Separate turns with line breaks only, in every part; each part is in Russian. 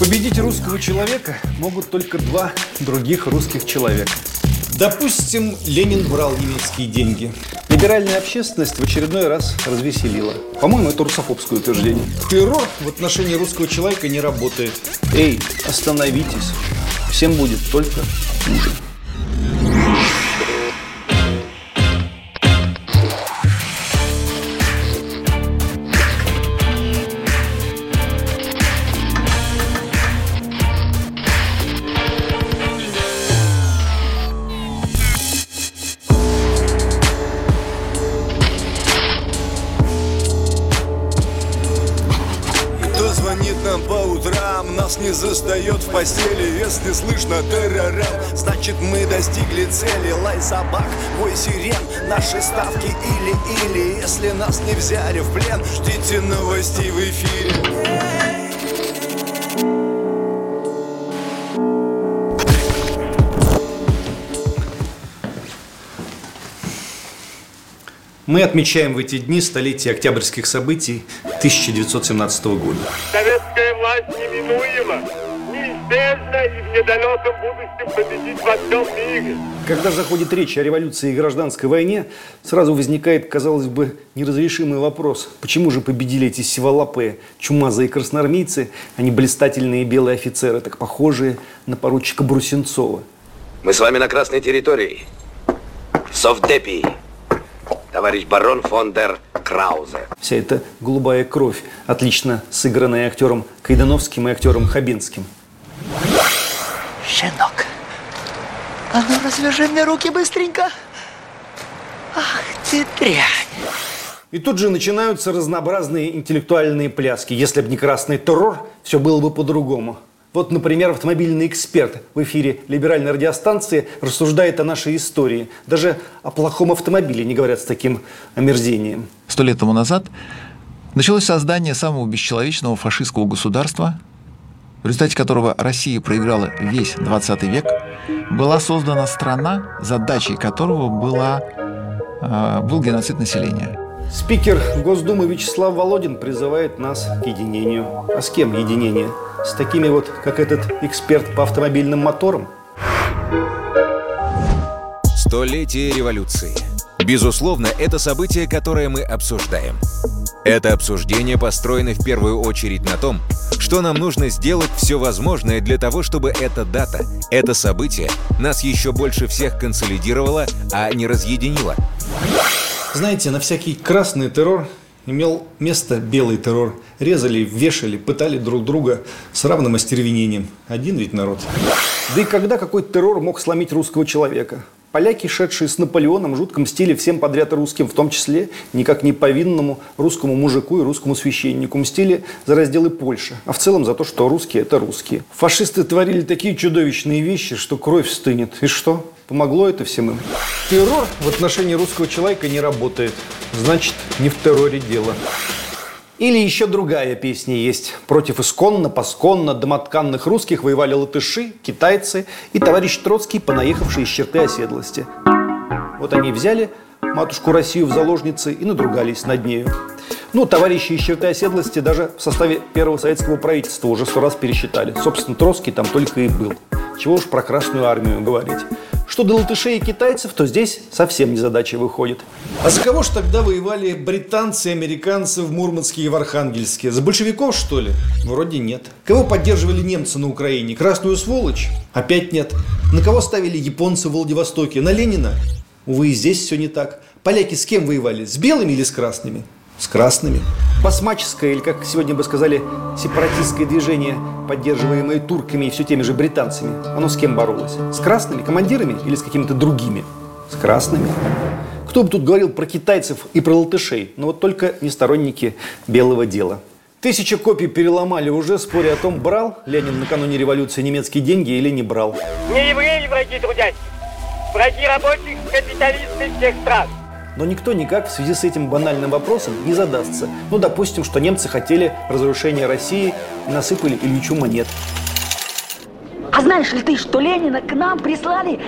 Победить русского человека могут только два других русских человека. Допустим, Ленин брал немецкие деньги. Либеральная общественность в очередной раз развеселила. По-моему, это русофобское утверждение. Террор в отношении русского человека не работает. Эй, остановитесь. Всем будет только хуже.
Звонит нам по утрам, нас не застает в постели Если слышно террорем, значит мы достигли цели. Лай собак, вой сирен, наши ставки или-или Если нас не взяли в плен, ждите новостей в эфире.
Мы отмечаем в эти дни столетие октябрьских событий 1917 года.
Советская власть неминуема, неизбежна и в недалеком будущем победит во всем мире.
Когда заходит речь о революции и гражданской войне, сразу возникает, казалось бы, неразрешимый вопрос. Почему же победили эти сиволапые, чумазые красноармейцы, а не блистательные белые офицеры, так похожие на поручика Брусенцова?
Мы с вами на красной территории. Совдепи. Товарищ барон фон дер Краузе.
Вся эта голубая кровь, отлично сыгранная актером Кайдановским и актером Хабинским.
Щенок, а ну развяжи мне руки быстренько. Ах ты дрянь.
И тут же начинаются разнообразные интеллектуальные пляски. Если бы не красный террор, все было бы по-другому. Вот, например, автомобильный эксперт в эфире либеральной радиостанции рассуждает о нашей истории. Даже о плохом автомобиле не говорят с таким омерзением.
Сто лет тому назад началось создание самого бесчеловечного фашистского государства, в результате которого Россия проиграла весь 20 век, была создана страна, задачей которого была, э, был геноцид населения.
Спикер Госдумы Вячеслав Володин призывает нас к единению. А с кем единение? С такими вот, как этот эксперт по автомобильным моторам?
Столетие революции. Безусловно, это событие, которое мы обсуждаем. Это обсуждение построено в первую очередь на том, что нам нужно сделать все возможное для того, чтобы эта дата, это событие нас еще больше всех консолидировало, а не разъединило.
Знаете, на всякий красный террор имел место белый террор. Резали, вешали, пытали друг друга с равным остервенением. Один ведь народ. Да и когда какой террор мог сломить русского человека? Поляки, шедшие с Наполеоном, жутко мстили всем подряд русским, в том числе никак не повинному русскому мужику и русскому священнику. Мстили за разделы Польши, а в целом за то, что русские – это русские. Фашисты творили такие чудовищные вещи, что кровь стынет. И что? Помогло это всем им? Террор в отношении русского человека не работает. Значит, не в терроре дело. Или еще другая песня есть. Против исконно, посконно, домотканных русских воевали латыши, китайцы и товарищ Троцкий, понаехавшие из черты оседлости. Вот они взяли матушку Россию в заложницы и надругались над нею. Ну, товарищи из черты оседлости даже в составе первого советского правительства уже сто раз пересчитали. Собственно, Троцкий там только и был. Чего уж про Красную Армию говорить. Что до латышей и китайцев, то здесь совсем незадача выходит. А за кого ж тогда воевали британцы и американцы в Мурманске и в Архангельске? За большевиков, что ли? Вроде нет. Кого поддерживали немцы на Украине? Красную сволочь? Опять нет. На кого ставили японцы в Владивостоке? На Ленина? Увы, здесь все не так. Поляки с кем воевали? С белыми или с красными? С красными. Басмаческое, или, как сегодня бы сказали, сепаратистское движение, поддерживаемое турками и все теми же британцами, оно с кем боролось? С красными командирами или с какими-то другими? С красными. Кто бы тут говорил про китайцев и про латышей, но вот только не сторонники белого дела. Тысячи копий переломали уже, споря о том, брал Ленин накануне революции немецкие деньги или не брал.
Не евреи враги трудящих, враги рабочих капиталисты всех стран.
Но никто никак в связи с этим банальным вопросом не задастся. Ну, допустим, что немцы хотели разрушения России и насыпали Ильичу монет.
А знаешь ли ты, что Ленина к нам прислали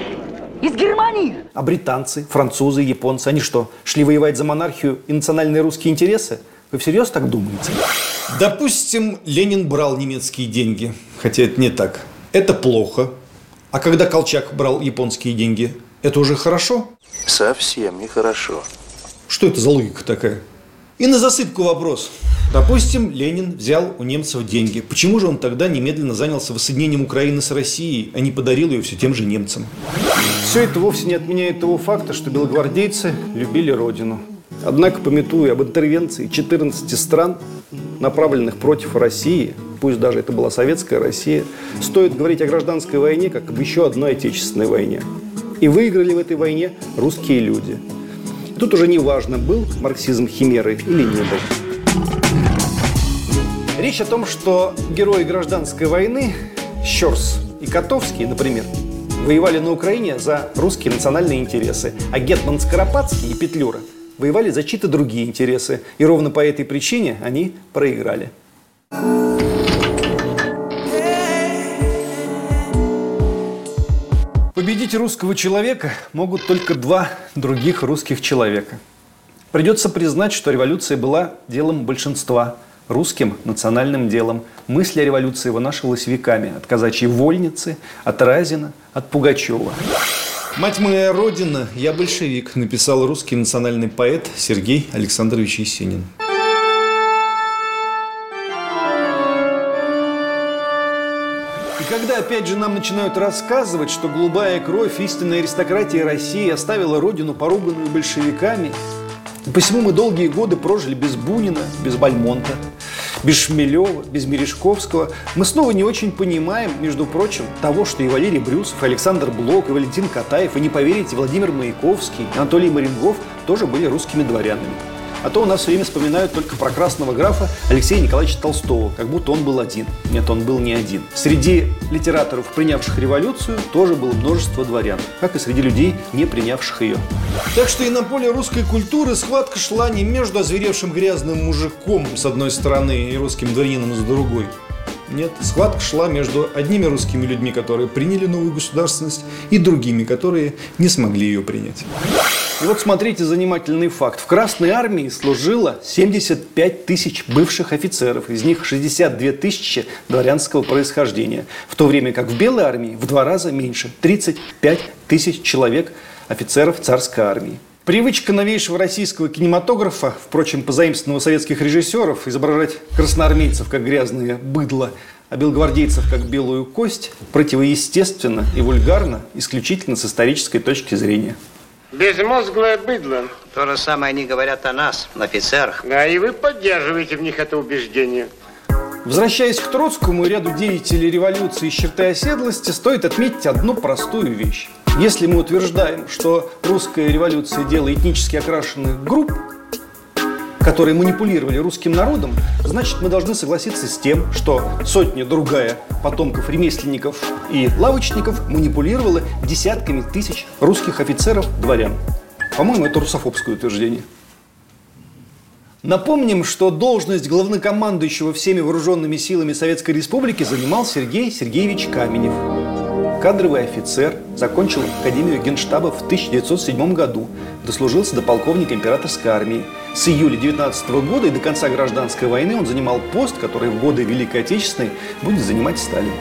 из Германии?
А британцы, французы, японцы, они что, шли воевать за монархию и национальные русские интересы? Вы всерьез так думаете? Допустим, Ленин брал немецкие деньги, хотя это не так. Это плохо. А когда Колчак брал японские деньги, это уже хорошо?
Совсем нехорошо.
Что это за логика такая? И на засыпку вопрос. Допустим, Ленин взял у немцев деньги. Почему же он тогда немедленно занялся воссоединением Украины с Россией, а не подарил ее все тем же немцам? Все это вовсе не отменяет того факта, что белогвардейцы любили Родину. Однако, пометуя об интервенции 14 стран, направленных против России, пусть даже это была советская Россия, стоит говорить о гражданской войне как об еще одной отечественной войне. И выиграли в этой войне русские люди. Тут уже не важно, был марксизм химерой или не был. Речь о том, что герои гражданской войны, Щерс и Котовский, например, воевали на Украине за русские национальные интересы, а Гетман Скоропадский и Петлюра воевали за чьи-то другие интересы. И ровно по этой причине они проиграли. Победить русского человека могут только два других русских человека. Придется признать, что революция была делом большинства, русским национальным делом. Мысль о революции вынашивалась веками от казачьей вольницы, от Разина, от Пугачева. «Мать моя Родина, я большевик», написал русский национальный поэт Сергей Александрович Есенин. Когда, опять же, нам начинают рассказывать, что голубая кровь истинной аристократии России оставила родину, поруганную большевиками, посему мы долгие годы прожили без Бунина, без Бальмонта, без Шмелева, без Мережковского, мы снова не очень понимаем, между прочим, того, что и Валерий Брюсов, и Александр Блок, и Валентин Катаев, и не поверите, Владимир Маяковский, и Анатолий Марингов тоже были русскими дворянами. А то у нас все время вспоминают только про красного графа Алексея Николаевича Толстого, как будто он был один. Нет, он был не один. Среди литераторов, принявших революцию, тоже было множество дворян, как и среди людей, не принявших ее. Так что и на поле русской культуры схватка шла не между озверевшим грязным мужиком с одной стороны и русским дворянином с другой. Нет, схватка шла между одними русскими людьми, которые приняли новую государственность, и другими, которые не смогли ее принять. И вот смотрите занимательный факт. В Красной армии служило 75 тысяч бывших офицеров, из них 62 тысячи дворянского происхождения, в то время как в Белой армии в два раза меньше – 35 тысяч человек офицеров царской армии. Привычка новейшего российского кинематографа, впрочем, позаимствованного советских режиссеров, изображать красноармейцев как грязные быдло, а белогвардейцев как белую кость, противоестественно и вульгарно, исключительно с исторической точки зрения.
Безмозглое быдло.
То же самое они говорят о нас, офицерах.
Да, и вы поддерживаете в них это убеждение.
Возвращаясь к Троцкому и ряду деятелей революции с чертой оседлости, стоит отметить одну простую вещь. Если мы утверждаем, что русская революция – дело этнически окрашенных групп, которые манипулировали русским народом, значит, мы должны согласиться с тем, что сотня другая потомков ремесленников и лавочников манипулировала десятками тысяч русских офицеров, дворян. По-моему, это русофобское утверждение. Напомним, что должность главнокомандующего всеми вооруженными силами Советской Республики занимал Сергей Сергеевич Каменев. Кадровый офицер, закончил Академию Генштаба в 1907 году, дослужился до полковника императорской армии. С июля 19 года и до конца гражданской войны он занимал пост, который в годы Великой Отечественной будет занимать Сталин.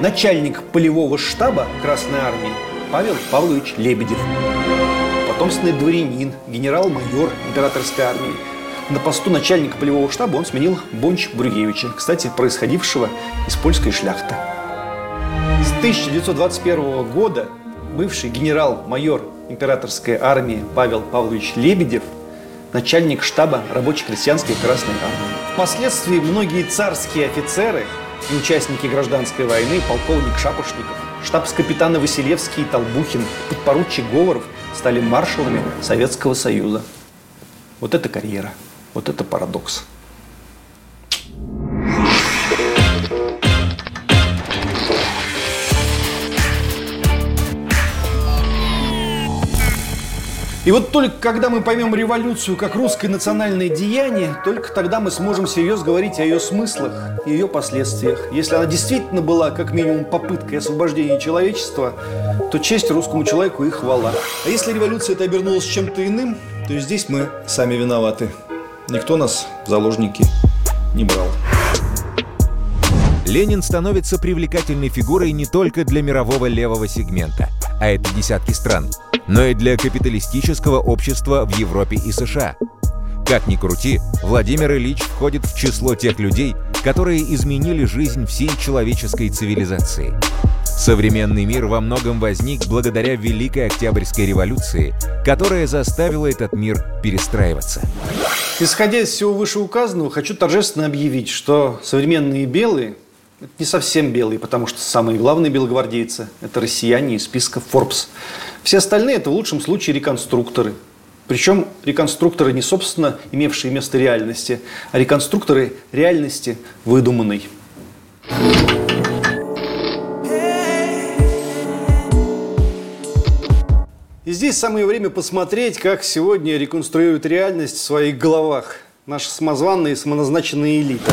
Начальник полевого штаба Красной армии Павел Павлович Лебедев. Потомственный дворянин, генерал-майор императорской армии – на посту начальника полевого штаба он сменил Бонч-Бруевича, кстати, происходившего из польской шляхты. С 1921 года бывший генерал-майор императорской армии Павел Павлович Лебедев начальник штаба рабоче-крестьянской Красной армии. Впоследствии многие царские офицеры и участники гражданской войны, полковник Шапошников, штабс-капитаны Василевский и Толбухин, подпоручик Говоров стали маршалами Советского Союза. Вот это карьера. Вот это парадокс. И вот только когда мы поймем революцию как русское национальное деяние, только тогда мы сможем серьезно говорить о ее смыслах и ее последствиях. Если она действительно была как минимум попыткой освобождения человечества, то честь русскому человеку и хвала. А если революция это обернулась чем-то иным, то здесь мы сами виноваты. Никто нас в заложники не брал.
Ленин становится привлекательной фигурой не только для мирового левого сегмента, а это десятки стран, но и для капиталистического общества в Европе и США. Как ни крути, Владимир Ильич входит в число тех людей, которые изменили жизнь всей человеческой цивилизации. Современный мир во многом возник благодаря Великой Октябрьской революции, которая заставила этот мир перестраиваться.
Исходя из всего вышеуказанного, хочу торжественно объявить, что современные белые – не совсем белые, потому что самые главные белогвардейцы – это россияне из списка Forbes. Все остальные – это в лучшем случае реконструкторы. Причем реконструкторы не, собственно, имевшие место реальности, а реконструкторы реальности выдуманной. И здесь самое время посмотреть, как сегодня реконструируют реальность в своих головах наша самозванная и самоназначенная элита.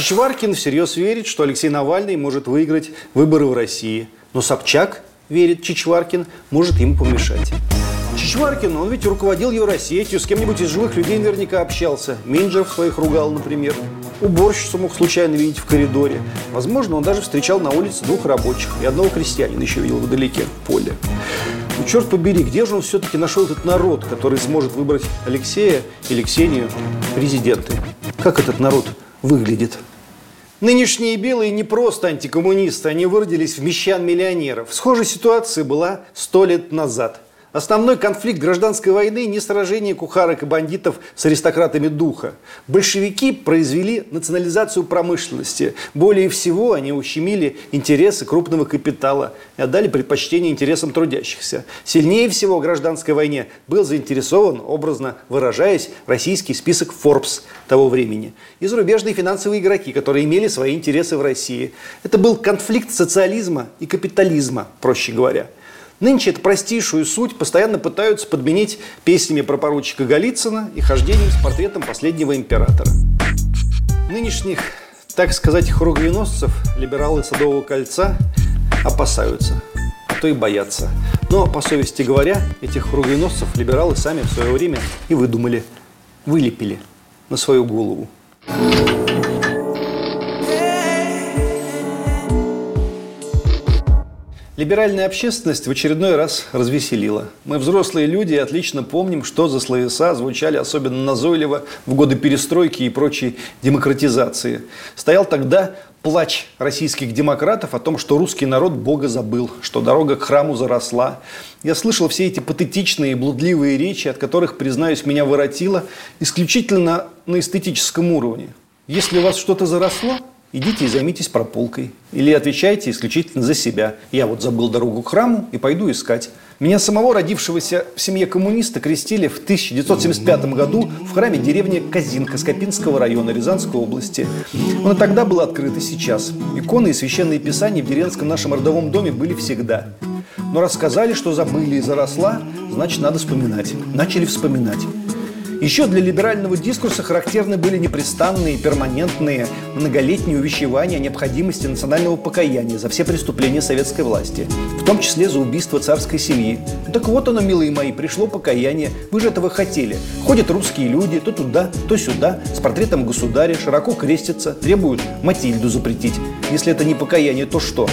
Чичваркин всерьез верит, что Алексей Навальный может выиграть выборы в России. Но Собчак, верит Чичваркин, может ему помешать. Чичваркин, он ведь руководил Евросетью, с кем-нибудь из живых людей наверняка общался. Менеджеров своих ругал, например. Уборщицу мог случайно видеть в коридоре. Возможно, он даже встречал на улице двух рабочих и одного крестьянина еще видел вдалеке, в поле. Ну, черт побери, где же он все-таки нашел этот народ, который сможет выбрать Алексея или Ксению президенты? Как этот народ выглядит? Нынешние белые не просто антикоммунисты, они выродились в мещан-миллионеров. Схожая ситуация была сто лет назад – Основной конфликт гражданской войны не сражение кухарок и бандитов с аристократами духа. Большевики произвели национализацию промышленности. Более всего они ущемили интересы крупного капитала и отдали предпочтение интересам трудящихся. Сильнее всего в гражданской войне был заинтересован, образно выражаясь, российский список Forbes того времени. И зарубежные финансовые игроки, которые имели свои интересы в России. Это был конфликт социализма и капитализма, проще говоря. Нынче эту простейшую суть постоянно пытаются подменить песнями про поручика Голицына и хождением с портретом последнего императора. Нынешних, так сказать, хругвеносцев, либералы Садового кольца опасаются, а то и боятся. Но, по совести говоря, этих хругвеносцев либералы сами в свое время и выдумали, вылепили на свою голову. Либеральная общественность в очередной раз развеселила. Мы взрослые люди отлично помним, что за словеса звучали особенно назойливо в годы перестройки и прочей демократизации. Стоял тогда плач российских демократов о том, что русский народ Бога забыл, что дорога к храму заросла. Я слышал все эти патетичные и блудливые речи, от которых, признаюсь, меня воротило исключительно на эстетическом уровне. Если у вас что-то заросло, идите и займитесь прополкой. Или отвечайте исключительно за себя. Я вот забыл дорогу к храму и пойду искать. Меня самого, родившегося в семье коммуниста, крестили в 1975 году в храме деревни Казинка Скопинского района Рязанской области. Он и тогда был открыт, и сейчас. Иконы и священные писания в деревенском нашем родовом доме были всегда. Но рассказали, что забыли и заросла, значит, надо вспоминать. Начали вспоминать. Еще для либерального дискурса характерны были непрестанные, перманентные, многолетние увещевания о необходимости национального покаяния за все преступления советской власти, в том числе за убийство царской семьи. Так вот оно, милые мои, пришло покаяние. Вы же этого хотели. Ходят русские люди то туда, то сюда, с портретом государя, широко крестятся, требуют Матильду запретить. Если это не покаяние, то что?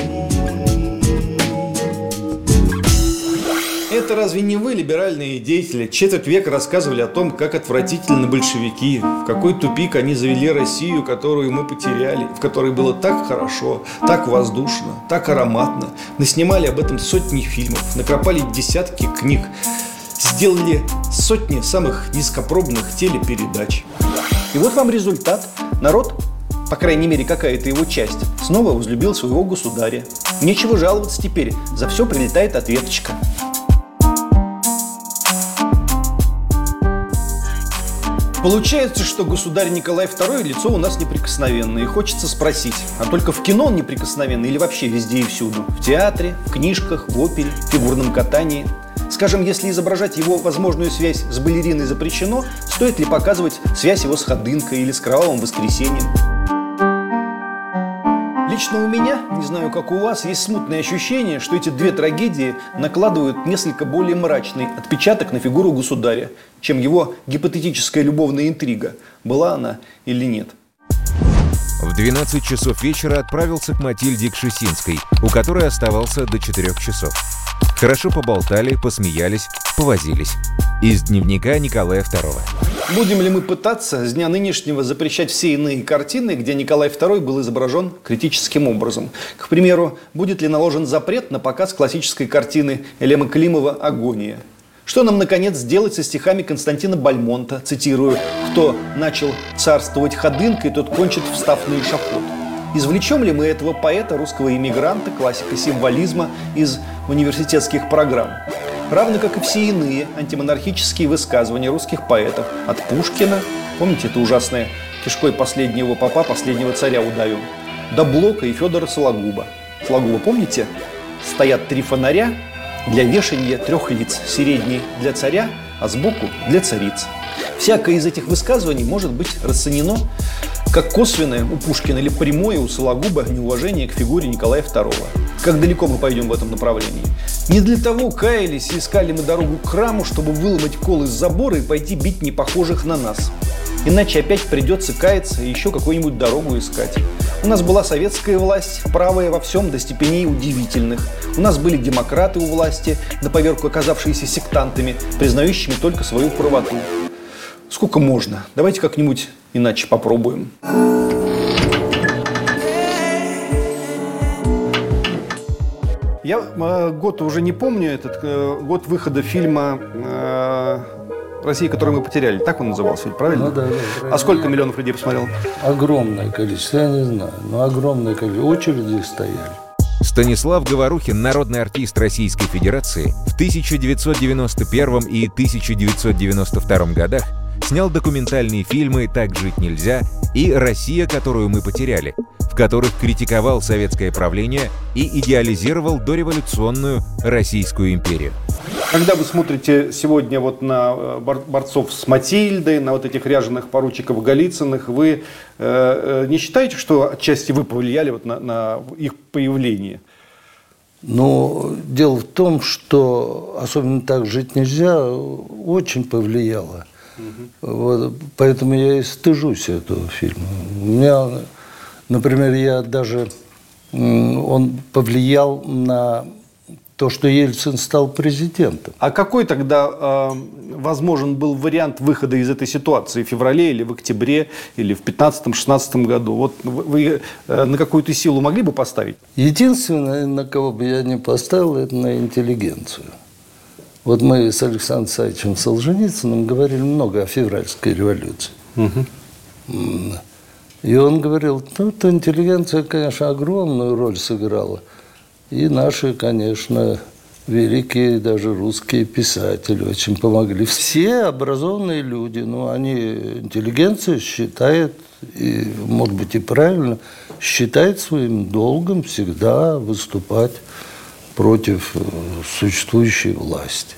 Это разве не вы, либеральные деятели, четверть века рассказывали о том, как отвратительны большевики, в какой тупик они завели Россию, которую мы потеряли, в которой было так хорошо, так воздушно, так ароматно. Наснимали об этом сотни фильмов, накропали десятки книг, сделали сотни самых низкопробных телепередач. И вот вам результат. Народ по крайней мере какая-то его часть, снова возлюбил своего государя. Нечего жаловаться теперь, за все прилетает ответочка. Получается, что государь Николай II лицо у нас неприкосновенное. И хочется спросить, а только в кино он неприкосновенный или вообще везде и всюду? В театре, в книжках, в опере, в фигурном катании? Скажем, если изображать его возможную связь с балериной запрещено, стоит ли показывать связь его с Ходынкой или с Кровавым воскресеньем? Лично у меня, не знаю, как у вас, есть смутное ощущение, что эти две трагедии накладывают несколько более мрачный отпечаток на фигуру государя, чем его гипотетическая любовная интрига, была она или нет.
В 12 часов вечера отправился к Матильде Кшесинской, у которой оставался до 4 часов. Хорошо поболтали, посмеялись, повозились. Из дневника Николая II.
Будем ли мы пытаться с дня нынешнего запрещать все иные картины, где Николай II был изображен критическим образом? К примеру, будет ли наложен запрет на показ классической картины Элема Климова «Агония»? Что нам, наконец, сделать со стихами Константина Бальмонта, цитирую, «Кто начал царствовать ходынкой, тот кончит, встав на эшафот». Извлечем ли мы этого поэта, русского иммигранта, классика символизма из университетских программ? Равно как и все иные антимонархические высказывания русских поэтов. От Пушкина, помните это ужасное «Кишкой последнего папа, последнего царя удавил», до Блока и Федора Сологуба. Сологуба, помните? Стоят три фонаря для вешания трех лиц. Средний для царя, а сбоку для цариц. Всякое из этих высказываний может быть расценено как косвенное у Пушкина или прямое у Сологуба неуважение к фигуре Николая II. Как далеко мы пойдем в этом направлении? Не для того каялись и искали мы дорогу к храму, чтобы выломать кол из забора и пойти бить непохожих на нас. Иначе опять придется каяться и еще какую-нибудь дорогу искать. У нас была советская власть, правая во всем до степеней удивительных. У нас были демократы у власти, на поверку оказавшиеся сектантами, признающими только свою правоту. Сколько можно? Давайте как-нибудь иначе попробуем. Я э, год уже не помню, этот э, год выхода фильма э, «Россия, которую мы потеряли». Так он назывался, правильно?
Ну, да, да,
а сколько миллионов людей посмотрел?
Огромное количество, я не знаю, но огромное количество. Очереди стояли.
Станислав Говорухин, народный артист Российской Федерации, в 1991 и 1992 годах снял документальные фильмы «Так жить нельзя» и «Россия, которую мы потеряли», в которых критиковал советское правление и идеализировал дореволюционную Российскую империю.
Когда вы смотрите сегодня вот на э, борцов с Матильдой, на вот этих ряженых поручиков Голицыных, вы э, э, не считаете, что отчасти вы повлияли вот на, на их появление?
Ну, дело в том, что особенно так жить нельзя, очень повлияло. Угу. Вот, поэтому я и стыжусь этого фильма. У меня, например, я даже он повлиял на то, что Ельцин стал президентом.
А какой тогда э, возможен был вариант выхода из этой ситуации в феврале или в октябре или в 15-16 году? Вот вы э, на какую-то силу могли бы поставить?
Единственное, на кого бы я не поставил, это на интеллигенцию. Вот мы с Александром Саевичем Солженицыным говорили много о февральской революции. И он говорил, ну, интеллигенция, конечно, огромную роль сыграла – и наши, конечно, великие даже русские писатели очень помогли. Все образованные люди, ну, они, интеллигенция считает, и, может быть, и правильно, считает своим долгом всегда выступать против э, существующей власти.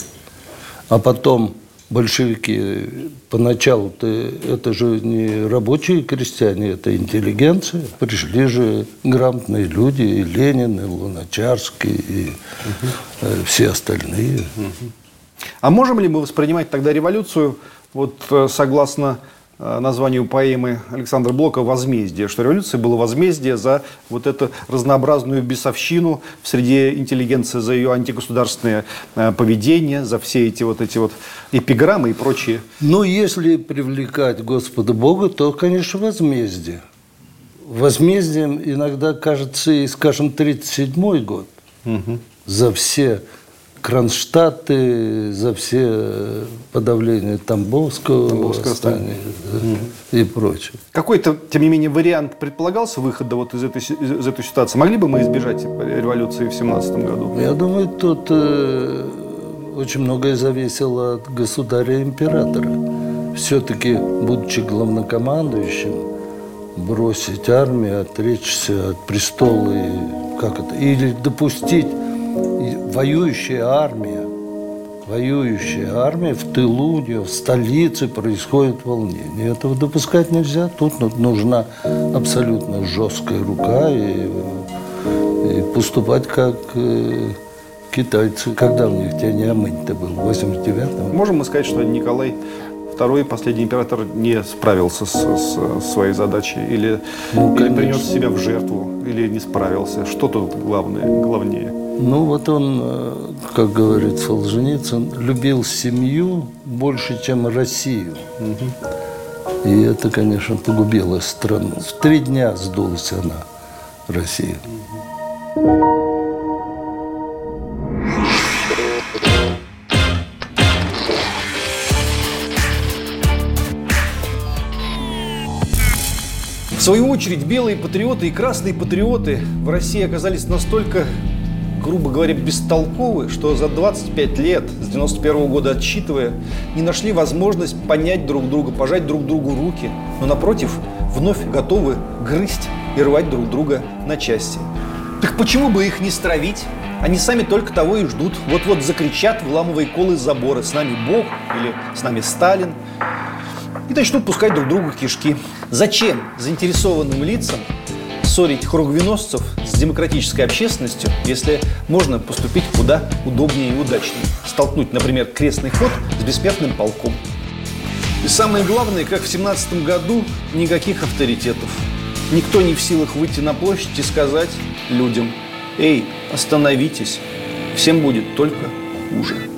А потом большевики поначалу-то это же не рабочие крестьяне, это интеллигенция. Пришли же грамотные люди, и Ленин, и Луначарский, и угу. все остальные. Угу.
А можем ли мы воспринимать тогда революцию вот э, согласно названию поэмы Александра Блока «Возмездие», что революция была возмездие за вот эту разнообразную бесовщину в среде интеллигенции, за ее антигосударственное э, поведение, за все эти вот эти вот эпиграммы и прочие.
Ну, если привлекать Господа Бога, то, конечно, возмездие. Возмездием иногда кажется и, скажем, 1937 год угу. за все Кронштадты, за все подавления Тамбовского, Тамбовского восстания да, и прочее.
Какой-то, тем не менее, вариант предполагался выхода вот из этой, из этой ситуации? Могли бы мы избежать революции в 17 году?
Я думаю, тут э, очень многое зависело от государя-императора. Все-таки, будучи главнокомандующим, бросить армию, отречься от престола и как это, или допустить воюющая армия воюющая армия, в тылу у нее, в столице происходит волнение. Этого допускать нельзя. Тут нужна абсолютно жесткая рука и, и поступать как э, китайцы. Когда у них Тяньаньмэнь-то был? В 89-м?
Можем мы сказать, что Николай II, последний император, не справился с, с своей задачей? Или,
Ну,
или принес себя в жертву? Или не справился? Что тут главное, главнее?
Ну вот он, э, как говорит Солженицын, любил семью больше, чем Россию. И это, конечно, погубило страну. В три дня сдулась она, Россия.
В свою очередь, белые патриоты и красные патриоты в России оказались настолько, грубо говоря, бестолковы, что за 25 лет, с 91 года отсчитывая, не нашли возможность понять друг друга, пожать друг другу руки, но, напротив, вновь готовы грызть и рвать друг друга на части. Так почему бы их не стравить? Они сами только того и ждут. Вот-вот закричат, вламывая колы забора. С нами Бог или с нами Сталин и начнут пускать друг другу кишки. Зачем заинтересованным лицам ссорить хругвеносцев с демократической общественностью, если можно поступить куда удобнее и удачнее? Столкнуть, например, крестный ход с бессмертным полком. И самое главное, как в 17 году, никаких авторитетов. Никто не в силах выйти на площадь и сказать людям, эй, остановитесь, всем будет только хуже.